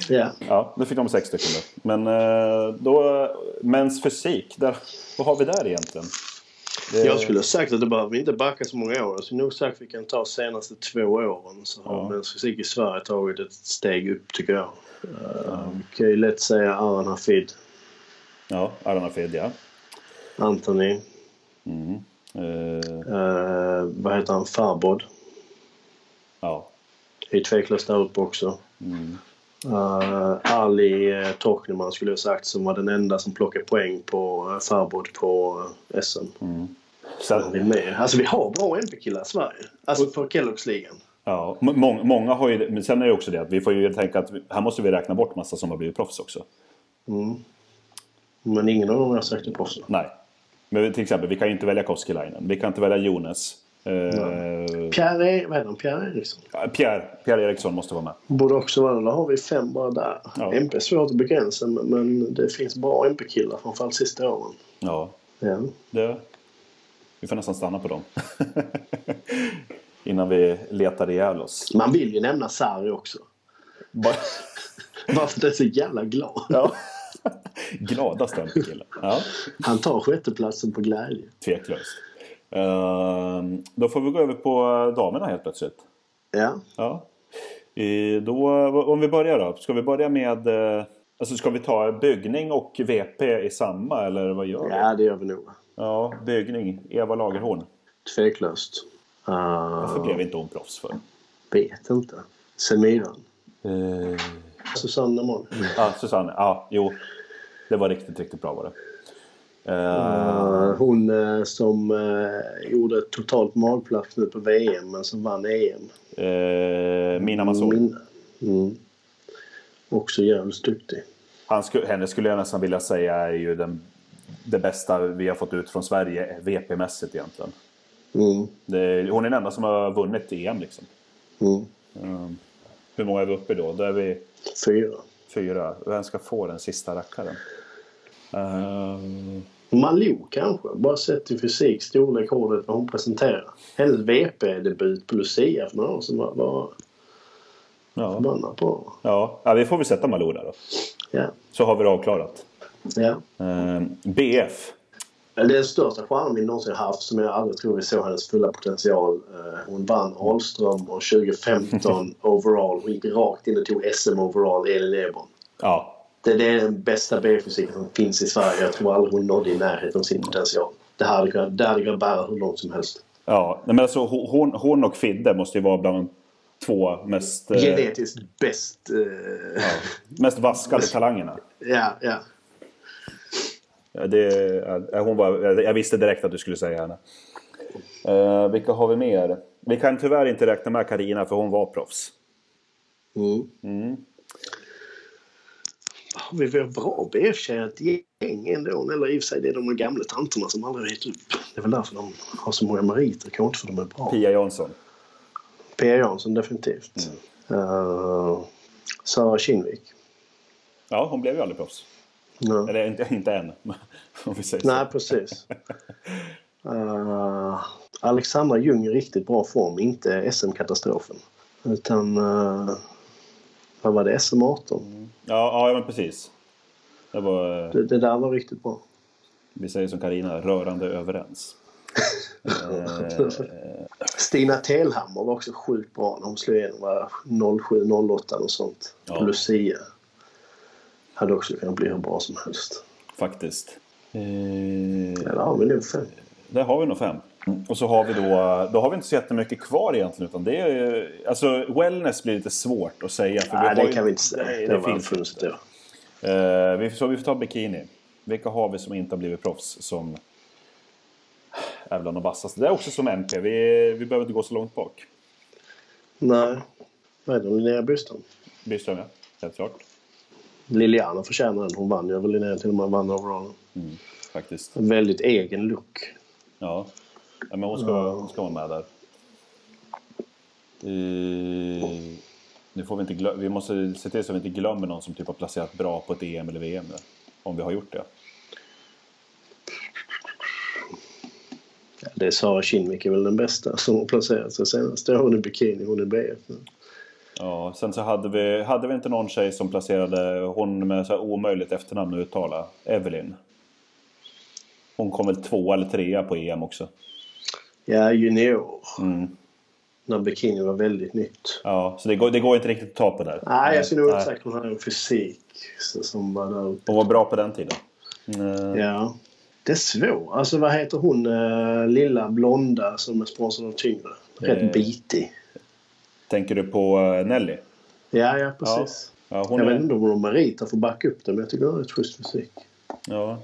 Ja. ja, då fick de sex stycken då. Men eh, då... Mäns fysik, där, vad har vi där egentligen? Det- Jag skulle ha sagt att det behöver inte backa så många år. Jag skulle nog sagt att vi kan ta senaste två åren så har Ja. mäns fysik i Sverige tagit ett steg upp tycker jag. Uh, vi kan ju lätt säga Aran Hafid, Ja, Arana Fid, ja. Anthony, Eh, uh, vad heter han, Farbod. ja. är tveklöst där uppe också. Uh, Ali uh, Torkneman skulle jag sagt som var den enda som plockade poäng på uh, Farbod på uh, SM. Sen, Vi är med. Alltså vi har bra MP-killar i Sverige. Alltså för Kelloggsligan. Ja, må- må- många har ju, men sen är det också det att vi får ju tänka att vi- här måste vi räkna bort massa som har blivit proffs också. Men ingen av dem har sagt det proffs. Nej. Men till exempel, vi kan ju inte välja Koskelainen. Vi kan inte välja Jonas. Eh, Pierre, vad heter? Pierre Eriksson. Pierre, Pierre Eriksson måste vara med. Borde också vara Där har vi fem bara där. Ja. MP är svårt att begränsa men- men det finns bra MP-killar framförallt sista åren. Ja, Ja. det, vi får nästan stanna på dem. Innan vi letar ihjäl oss. Man vill ju nämna Sarri också. Bara- Varför det är så jävla glad. ja. Gladaste killen. Ja. Han tar sjätteplatsen på glädje. Tveklöst. Ehm, då får vi gå över på damerna helt plötsligt. Ja. Ja. Då, om vi börjar då. Ska vi börja med... eh, Alltså ska vi ta byggning och VP i samma eller vad gör vi? ja, det gör vi nog. Ja, byggning. Eva Lagerhorn. Tveklöst. Uh, Varför blev inte hon proffs för? vet inte. Semiran. Uh, Susanne Mån. ja, Susanne. Ja, jo. Det var riktigt, riktigt bra var det. Eh, Uh, hon eh, som eh, gjorde ett totalt magplask nu på VM men som vann EM. eh, Mina Masol. Min- Mm. Också jävligt duktig. Han sku, henne skulle jag nästan vilja säga är ju den, det bästa vi har fått ut från Sverige VP-mässigt egentligen. Mm. Det, hon är den enda som har vunnit EM liksom. Mm. Um, hur många är vi uppe då? Då är vi Fyra. fyra. Vem ska få den sista rackaren? Um, Malou kanske. Bara sett till fysik, storlek, hårdhet, vad hon presenterar. Hennes VP-debut på Lucia för några år sedan var, var ja. förbannat bra. Ja. ja, vi får väl sätta Malou där då. Ja. Så har vi det avklarat. Ja. Um, BF. Det är den största stjärnan vi någonsin haft som jag aldrig tror vi såg hennes fulla potential. Eh, Hon vann Ahlström och 2015 overall och gick rakt in och tog SM overall, Elin Ebon. Ja. Det, det är den bästa B-fysiken som finns i Sverige. Jag tror aldrig hon nådde i närheten av sin potential. Det här hade kunnat, det hade kunnat bära hur långt som helst. Ja, men alltså hon, hon och Fidde måste ju vara bland de två mest, eh, Genetiskt bäst. eh, mest vaskade talangerna. ja, ja. Ja, Det, hon var, jag visste direkt att du skulle säga henne. Uh, vilka har vi mer? Vi kan tyvärr inte räkna med Karina för hon var proffs. Mm. Vad vi har bra BF-tjejer ett gäng ändå. Eller i och för sig det är de gamla tanterna som aldrig vet upp. Det är väl därför de har så många meriter. Kanske inte för de är bra. Pia Jansson. Pia Jansson definitivt. Uh, Sara Kinnvik. Ja, hon blev ju aldrig proffs. Ja. Eller inte, inte än. Om vi säger Nej, så. precis. Uh, Alexandra Ljung i riktigt bra form. Inte SM-katastrofen. Utan... Uh, vad var det? SM-18? Ja, ja, men precis. Det var, eh, Det, det där var riktigt bra. vi säger som Karina, rörande överens. Stina Telhammar var också sjukt bra när hon slog igenom. var 07, 08 och sånt. Ja. Lucia. Hade också kunnat bli hur bra som helst. faktiskt. Eh, Ja, där har vi nog fem. Där har vi nog fem. Och så har vi då, då har vi inte så jättemycket kvar egentligen. Utan det är, alltså wellness blir lite svårt att säga. För Nej, det ju- kan vi inte säga. Det det var finns inte. då. Eh, vi, så vi får ta bikini. Vilka har vi som inte har blivit proffs som är bland de vassaste? Det är också som MP. Vi, vi behöver inte gå så långt bak. Nej. Vad är det? Linnea Byström? Byström, ja. Helt klart. Liliana förtjänar den. Hon vann ju väl Linnea till och med vann overall. Mm, faktiskt. En väldigt egen look. Ja. ja men hon ska, hon ska vara med där. Eh, nu får vi inte glö- vi måste se till så att vi inte glömmer någon som typ har placerat bra på ett EM eller VM. nu. Om vi har gjort det. Ja, det är Sara Kinnvik är väl den bästa som har placerat sig senast. Det har hon i bikini, hon är BF nu. Ja, sen så hade vi, hade vi inte någon tjej som placerade hon med så här omöjligt efternamn att uttala. Evelyn. Hon kom väl två eller trea på EM också. Ja, junior. Mm. När bikini var väldigt nytt. Ja, så det går, det går inte riktigt att ta på där. Nej, jag skulle nog inte sagt hon hade en fysik så- som var där uppe. Hon var bra på den tiden. Mm. Ja. Det är svårt. Alltså vad heter hon eh, lilla blonda som är sponsrad av Tyngre? Rätt Eh, bitig. Tänker du på eh, Nelly? Ja, ja precis. Ja, hon jag är- vet inte om hon meriter för att backa upp det men jag tycker hon har rätt schysst fysik. Ja.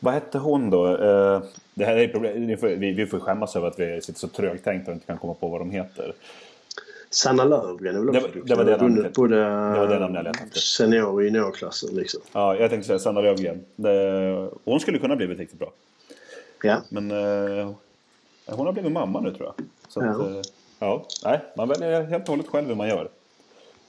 Vad hette hon då? Eh, det här är problem. vi får- Vi, får skämmas över att vi sitter så trögtänkta och inte kan komma på vad de heter. Sanna Löfgren är väl Det också det var det vunnit både Det var det namnet jag letade efter. senior och juniorklassen liksom. Ja, jag tänkte säga Sanna Löfgren. Det, hon skulle kunna blivit riktigt bra. Ja. Men eh, hon har blivit mamma nu tror jag. Så att, Ja. eh, ja, nej, man väljer helt och hållet själv hur man gör.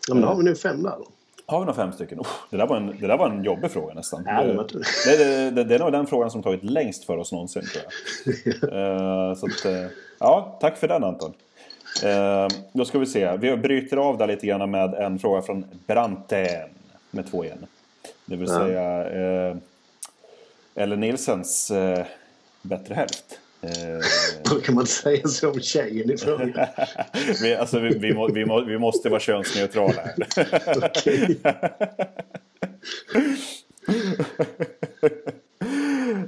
ja men då har vi nu fem där då. Har vi några fem stycken? Oh, det, där var en, det där var en jobbig fråga nästan. Ja, det det, var det, det, det, det är nog den frågan som tagit längst för oss någonsin tror jag. Eh, så att, eh, ja, tack för den Anton. Eh, då ska vi se. Vi bryter av där lite grann med en fråga från Branten. Med två igen. Det vill Ja. säga eh, Ellen Nilsens eh, bättre hälft. Eh, kan man inte säga så om tjejen i frågan. vi, alltså, vi, vi, må, vi, må, vi måste vara könsneutrala här. Okej.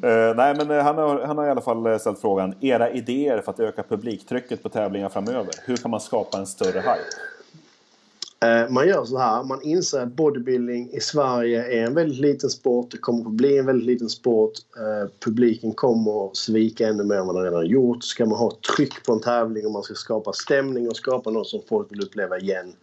Eh, nej, men eh, han har, han har i alla fall ställt frågan. Era idéer för att öka publiktrycket på tävlingar framöver. Hur kan man skapa en större hype? Eh, man gör så här. Man inser att bodybuilding i Sverige är en väldigt liten sport. Det kommer att bli en väldigt liten sport. Eh, publiken kommer att svika ännu mer än vad den redan har gjort. Ska man ha tryck på en tävling och man ska skapa stämning och skapa något som folk vill uppleva igen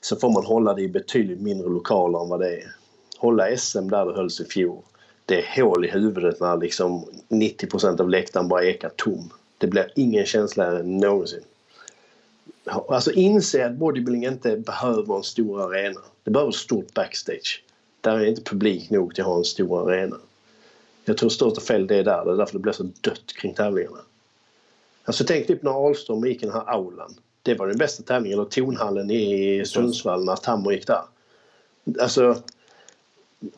så får man hålla det i betydligt mindre lokaler än vad det är. Hålla SM där det hölls i fjol. Det är hål i huvudet när liksom 90% av läktaren bara ekar tom. Det blir ingen känsla någonsin. Alltså inse att bodybuilding inte behöver en stor arena. Det behöver ett stort backstage. Där är inte publik nog till att ha en stor arena. Jag tror största felet är där. Det är därför det blir så dött kring tävlingarna. Alltså tänk typ när Ahlström gick i den här aulan. Det var den bästa tävlingen. Eller tonhallen i Sundsvall när Tammer gick där. Alltså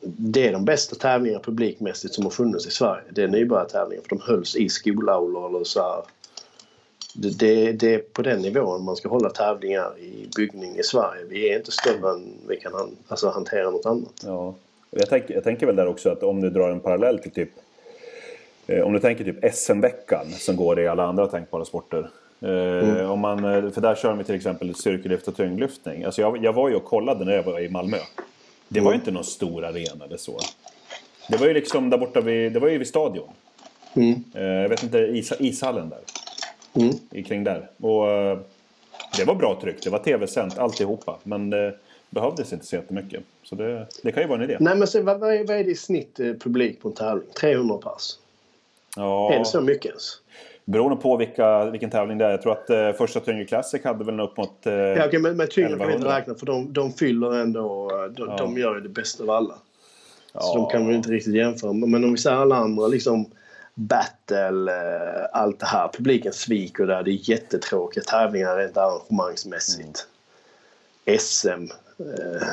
det är de bästa tävlingarna publikmässigt som har funnits i Sverige. Det är nybörjartävlingar för de hölls i skolaulor eller så här. Det, det, är på den nivån man ska hålla tävlingar i byggning i Sverige. Vi är inte större än vi kan han, alltså, hantera något annat. Ja. Jag, tänker, jag tänker väl där också att om du drar en parallell till typ eh, om du tänker typ SM-veckan som går i alla andra tänkbara sporter. Eh, om man, eh, för där kör vi till exempel styrkelyft och tyngdlyftning. Alltså jag, jag var ju och kollade när jag var i Malmö. Det var ju inte någon stor arena eller så. Det var ju liksom där borta vid, det var ju vid stadion. Mm. Jag vet inte, is, ishallen där. Mm. kring där. Och, eh, det var bra tryck. Det var tv-sänt alltihopa. Men det behövdes inte så jättemycket. Så det, det kan ju vara en idé. Nej men så, vad, vad, är, vad är det i snitt eh, publik på en tävling? 300 pass? Ja, Är det så mycket ens? beroende på vilka, vilken tävling det är. Jag tror att eh, första Tyngre Classic hade väl upp mot... Eh, Ja, okej, men, men tyngre kan vi inte 1100. räkna för de, de fyller ändå... eh, De, Ja. de gör ju det bästa av alla. Så Ja. de kan vi inte riktigt jämföra. Men men om vi säger alla andra liksom battle, eh, allt det här. Publiken sviker där. Det är jättetråkiga tävlingar rent arrangemangsmässigt. SM, eh,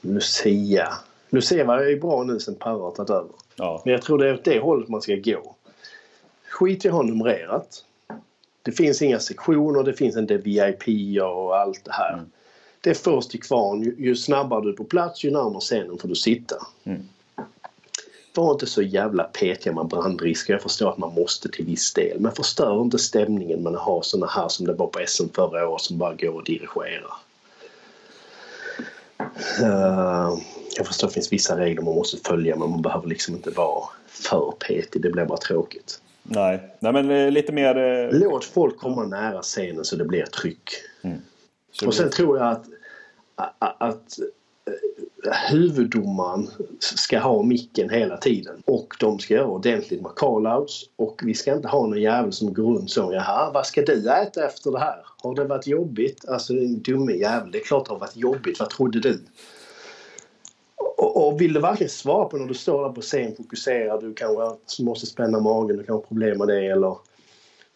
Lucia. Lucia var ju bra nu sen Perra har tagit över. ja. Men jag tror det är åt det hållet man ska gå. Skit i att ha numrerat. Det finns inga sektioner, det finns inte VIP och allt det här. Det är först till kvarn. Ju, ju snabbare du är på plats, ju närmare scenen får du sitta. Mm. Var inte så jävla petiga med brandrisker. Jag förstår att man måste till viss del. Men förstör inte stämningen med att ha såna här som det var på SM förra året som bara går och dirigerar. Eh, jag förstår att det finns vissa regler man måste följa men man behöver liksom inte vara för petig. Det blir bara tråkigt. Nej. Nej, men eh, lite mer... Eh, Låt folk komma nära scenen så det blir tryck. så Och sen tror jag att, att, att huvuddomaren ska ha micken hela tiden. Och de ska göra ordentligt med call-outs. Och vi ska inte ha någon jävel som går runt så. Jaha, vad ska du äta efter det här? Har det varit jobbigt? Alltså din dumme jävel. Det är klart det har varit jobbigt. Vad trodde du? Och, och vill du verkligen svara på när du står där på scen fokuserad. Du kanske måste spänna magen. Du kan ha problem med det. Eller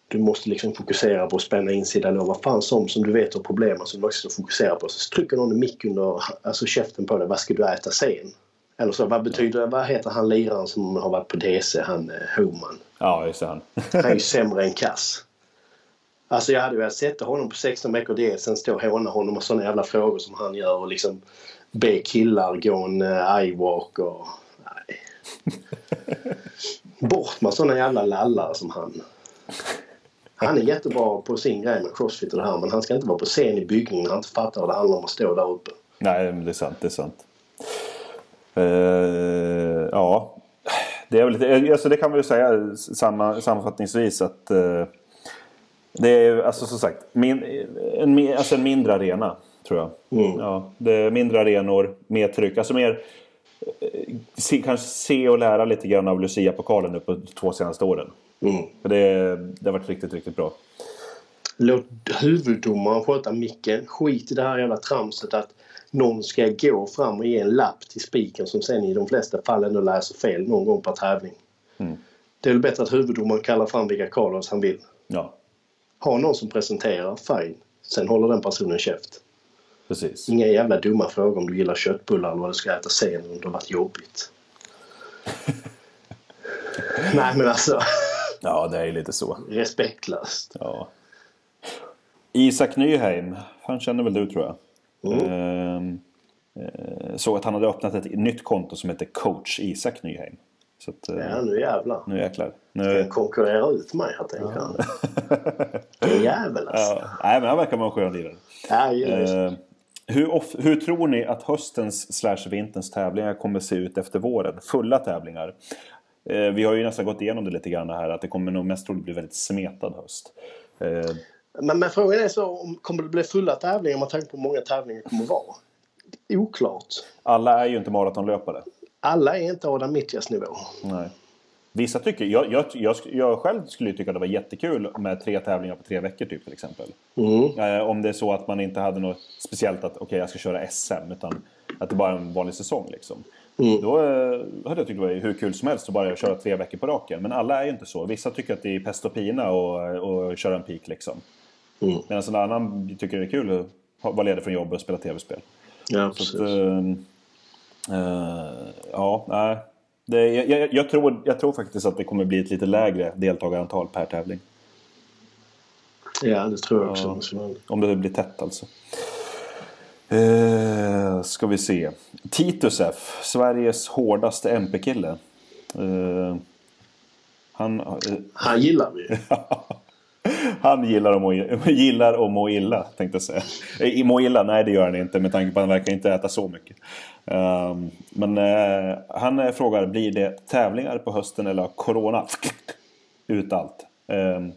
du måste liksom fokusera på att spänna insida lår. Vad fan som som du vet har problem som du också ska fokusera på. Så trycker någon mick under alltså käften på dig. Vad ska du äta sen? Eller så, vad betyder Vad heter han liraren som har varit på DC? Han eh, Homan. Ja, just det. Han. Han är ju sämre än kass. Alltså jag hade velat sätta honom på 16 veckor det sen stå och håna honom och sådana jävla frågor som han gör och liksom be killar gå en uh, iWalk och... Nej. Bort med sådana jävla lallare som han. Han är jättebra på sin grej med crossfit och det här men han ska inte vara på scen i byggningen när han inte fattar vad det handlar om att stå där uppe. Nej, men det är sant. Det är sant. Eh, ja, det är väl lite, alltså det kan man ju säga samma, sammanfattningsvis att eh, det är alltså som sagt min, en, alltså en mindre arena tror jag. Mm. Ja, det är mindre arenor, mer tryck, alltså mer eh, se, kanske se och lära lite grann av Lucia-pokalen nu på två senaste åren. Mm. För det, det har varit riktigt, riktigt bra. Låt huvuddomaren sköta micken. Skit i det här jävla tramset att någon ska gå fram och ge en lapp till spiken som sen i de flesta fall ändå läser fel någon gång per tävling. Mm. Det är väl bättre att huvuddomaren kallar fram vilka call han vill. Ja, Ha någon som presenterar, fine. Sen håller den personen käft. precis. Inga jävla dumma frågor om du gillar köttbullar eller vad du ska äta sen om det har varit jobbigt. Nej men alltså, Ja, det är lite så. respektlöst. Ja. Isak Nyheim, han känner väl du tror jag. Mm. Ehm, eh, såg att han hade öppnat ett nytt konto som heter coach Isak Nyheim. Så att, eh, Ja nu jävlar. nu jäklar. Nu, konkurrerar ut mig här tänker han. Är jävel alltså. ja, nej men han verkar vara en skön lirare. Ja, just. Eh, hur, of, hur tror ni att höstens slash vinterns tävlingar kommer se ut efter våren? Fulla tävlingar. Eh, vi har ju nästan gått igenom det lite grann här att det kommer nog mest troligt bli väldigt smetad höst. Eh, Men, men frågan är så om kommer det bli fulla tävlingar med tanke på hur många tävlingar det kommer vara? Oklart. alla är ju inte maratonlöpare. Alla är inte Adam Mittjas nivå. Nej. Vissa tycker, jag, jag, jag, jag själv skulle tycka det var jättekul med tre tävlingar på tre veckor typ till exempel. Mm. Eh, om det är så att man inte hade något speciellt att okej jag ska köra SM utan att det bara är en vanlig säsong liksom. Mm. Då eh, hade jag tyckt det var hur kul som helst att bara köra tre veckor på raken. Men alla är ju inte så. Vissa tycker att det är pest och pina och, och köra en peak liksom. Mm. Medan en annan tycker det är kul att vara ledig från jobbet och spela tv-spel. Ja, precis. att, ehm, eh, ja, nej. Det, jag, jag, jag, tror, jag tror faktiskt att det kommer bli ett lite lägre deltagarantal per tävling. Ja, det tror jag också. Ja. Om det blir tätt alltså. Eh, ska vi se. Titus F. Sveriges hårdaste MP-kille. Eh, han, eh, Han gillar vi. han gillar att, må, gillar att må illa, tänkte jag säga. Eh, Må illa? Nej, det gör han inte med tanke på att han verkar inte äta så mycket. Ehm, men eh, han eh, frågar, blir det tävlingar på hösten eller har Corona ut allt? Ehm,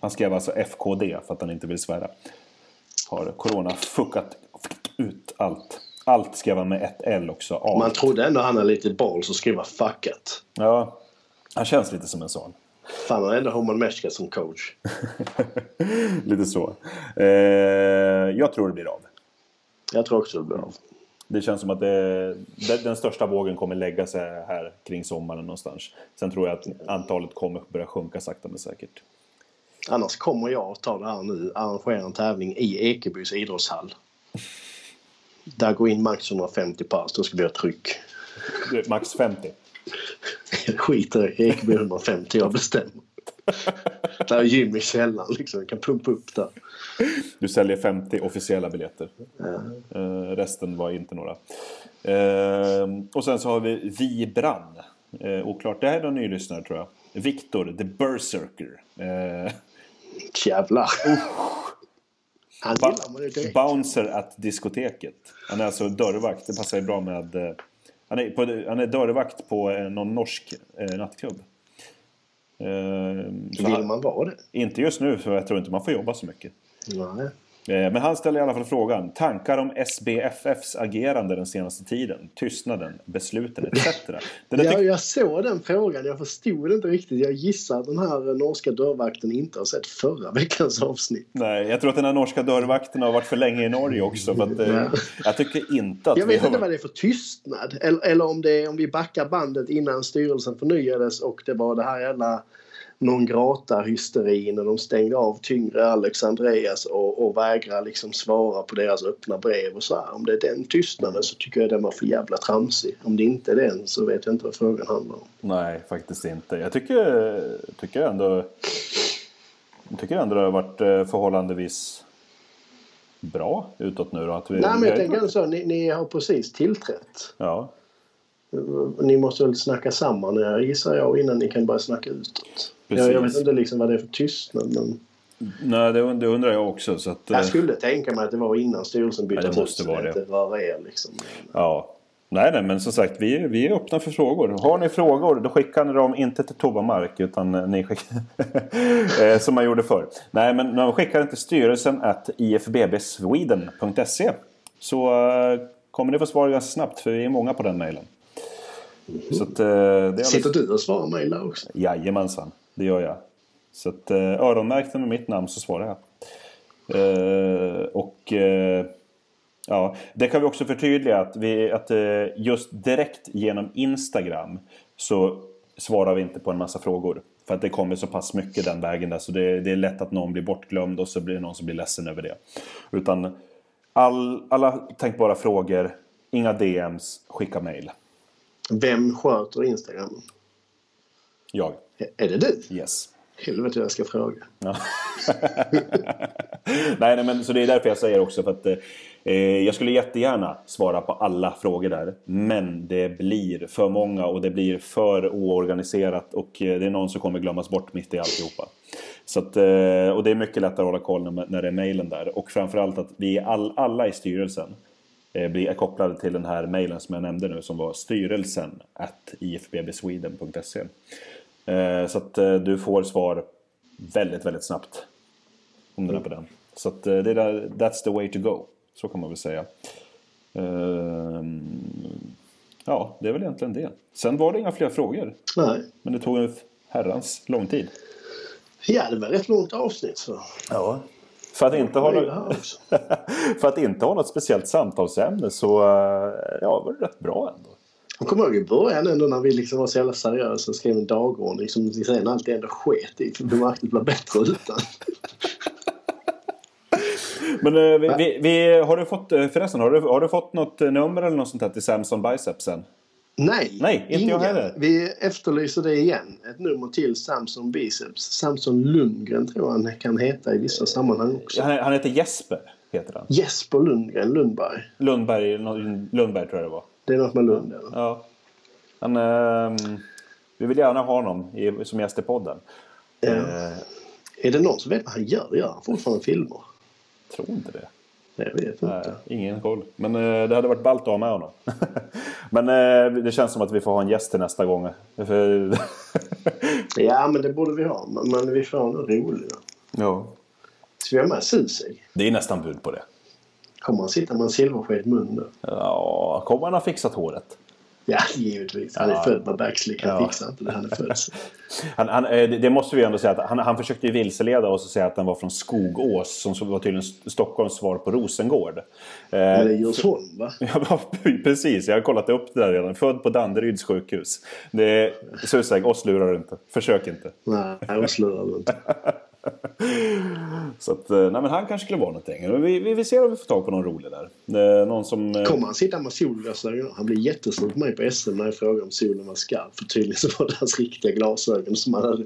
han skrev alltså FKD för att han inte vill svära. Har corona fuckat ut allt. Allt ska vara med ett L också. Allt. Man trodde ändå han hade lite boll så skriva fuckat. Ja, han känns lite som en sån. Fan, han har ändå Homan Meshka som coach. lite så. Eh, jag tror det blir av. Jag tror också det blir av. Det känns som att det, den största vågen kommer lägga sig här kring sommaren någonstans. Sen tror jag att antalet kommer börja sjunka sakta men säkert. Annars kommer jag att ta det här nu, arrangera en tävling i Ekebys idrottshall. Där går in max 150 pass, då ska vi ha tryck. Max 50? Skiter i Ekeby 150, jag bestämmer. Där är gym i källaren liksom, jag kan pumpa upp där. Du säljer 50 officiella biljetter. Ja. Uh, resten var inte några. Uh, och sen så har vi Vibran. Uh, oklart, det här är någon ny lyssnare tror jag. Viktor, the Berserker. Jävlar. Han ba gillar man ju direkt. bouncer at diskoteket. Han är alltså dörrvakt. Det passar ju bra med... Uh, han, är på, han är dörrvakt på uh, någon norsk uh, nattklubb. Uh, Vill man vara det? Inte just nu, för jag tror inte man får jobba så mycket. Nej. Men han ställer i alla fall frågan. Tankar om SBFFs agerande den senaste tiden? Tystnaden, besluten etc. Där Ja, jag såg den frågan. Jag förstod inte riktigt. Jag gissar att den här norska dörrvakten inte har sett förra veckans avsnitt. Nej, jag tror att den här norska dörrvakten har varit för länge i Norge också. För att, eh, Ja. jag tycker inte att Jag vet har... inte vad det är för tystnad. Eller, eller om, det är, om vi backar bandet innan styrelsen förnyades och det var det här jävla non grata-hysterin när de stängde av tyngre Alex Andreas och, och vägrar liksom svara på deras öppna brev och så här. Om det är den tystnaden så tycker jag den var för jävla tramsig. Om det inte är den så vet jag inte vad frågan handlar om. Nej, faktiskt inte. Jag tycker, tycker ändå... Jag tycker ändå det har varit eh, förhållandevis bra utåt nu då. Att vi, Nej men jag tänker så, ni, ni har precis tillträtt. Ja, Ni måste väl snacka samman er gissar jag innan ni kan börja snacka utåt. Jag, jag vet Precis. inte liksom vad det är för tystnad men Nej, det, det undrar jag också. Så att, eh, jag skulle tänka mig att det var innan styrelsen bytte det måste ut vara det. inte röra er liksom. Ja. Nej, nej, men som sagt, vi, vi är öppna för frågor. Har ni frågor, då skickar ni dem inte till Tova Mark, utan eh, ni skickar... Eh, som man gjorde förr. Nej, men man skickar den till styrelsen att ifbbsweden.se. Så eh, kommer ni få svar ganska snabbt, för vi är många på den mejlen. Så att, eh, det. Sitter du och svarar mejl där också? Jajamensan, det gör jag. Så att eh, öronmärkt med mitt namn så svarar jag. Eh, och eh, ja, det kan vi också förtydliga att, vi, att eh, just direkt genom Instagram så svarar vi inte på en massa frågor. För att det kommer så pass mycket den vägen där så det, det är lätt att någon blir bortglömd och så blir det någon som blir ledsen över det. Utan all, alla tänkbara frågor, inga DMs, skicka mail. Vem sköter Instagram? Jag. Är det du? Yes. Helvete jag ska fråga. Ja. nej, nej, men så det är därför jag säger också för att eh, jag skulle jättegärna svara på alla frågor där. Men det blir för många och det blir för oorganiserat och eh, det är någon som kommer glömmas bort mitt i alltihopa. Så att, eh, och det är mycket lättare att hålla koll när, när det är mejlen där. Och framförallt att vi all, alla i styrelsen eh, blir är kopplade till den här mejlen som jag nämnde nu som var styrelsen ifbbsweden.se. Eh, Så att eh, du får svar väldigt, väldigt snabbt. Om den är på den. Så att eh, det är där, that's the way to go. Så kan man väl säga. Ehm, Ja, det är väl egentligen det. Sen var det inga fler frågor. Nej. Men det tog en herrans lång tid. Ja, det var ett rätt långt avsnitt så. Ja. För att inte ha, något, för att inte ha något speciellt samtalsämne så ja, var det rätt bra ändå. Jag kommer ihåg i början ändå när vi liksom var så jävla seriösa och skrev en dagordning som vi sen alltid ändå sket i. För vi märkte att det bättre utan. Men eh, vi, vi, vi, har du fått, eh, förresten, har du, har du fått något eh, nummer eller något sånt här till Samson Bicepsen? Nej, Nej, inte jag ingen. heller. Vi efterlyser det igen. Ett nummer till Samson Biceps. Samson Lundgren tror jag han kan heta i vissa sammanhang också. Han, han heter Jesper, heter han. Jesper Lundgren, Lundberg. Lundberg, Lundberg tror jag det var. Det är något med Lund eller? Ja. Han, ehm, vi vill gärna ha honom i, som gäst i podden. Ja. Eh, Är det någon som vet vad han gör? Gör han fortfarande filmer? tror inte det. Jag vet Nej, inte. ingen koll. Men eh, det hade varit ballt att ha med honom. Men eh, det känns som att vi får ha en gäst till nästa gång. Ja, men det borde vi ha. Men, men vi får ha något roligt. ja. Ska vi ha med Susek? Det är nästan bud på det. Kommer han sitta med en silversked i munnen då? Ja, kommer han ha fixat håret? Ja, givetvis. Han är Ja. född med backslick. Han Ja. fixar inte det. Han är född. Han, han, eh, det måste vi ändå säga att han, han försökte ju vilseleda oss och säga att han var från Skogås som var tydligen Stockholms svar på Rosengård. Eh, Men det är Djursholm va? Ja, precis. Jag har kollat upp det där redan. Född på Danderyds sjukhus. Det är, Susek, oss lurar du inte. Försök inte. Nej, oss lurar du inte. Så att, eh, nej, men han kanske skulle vara någonting. Vi, vi, vi ser om vi får tag på någon rolig där. Är någon som... eh, Kommer han sitta med solglasögon? Han blir jättesur på mig på SM när jag frågar om solen var skarp. För tydligen så var det hans riktiga glasögon som han hade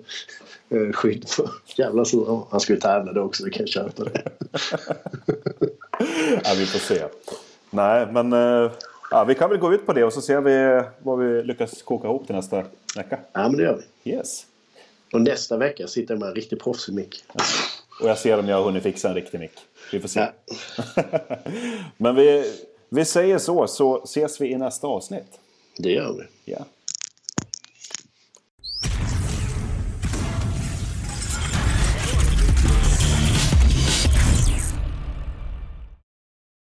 eh, skydd för. Jävla sur han skulle tävla då också, det kan jag köpa det. Ja, vi får se. Nej, men eh, ja, vi kan väl gå ut på det och så ser vi vad vi lyckas koka ihop till nästa vecka. Ja, men det gör vi. Yes. Och nästa vecka sitter jag med en riktig proffsig mick. Och jag ser om jag har hunnit fixa en riktig mick. Vi får se. Ja. men vi, vi säger så, så ses vi i nästa avsnitt. Det gör vi. Ja.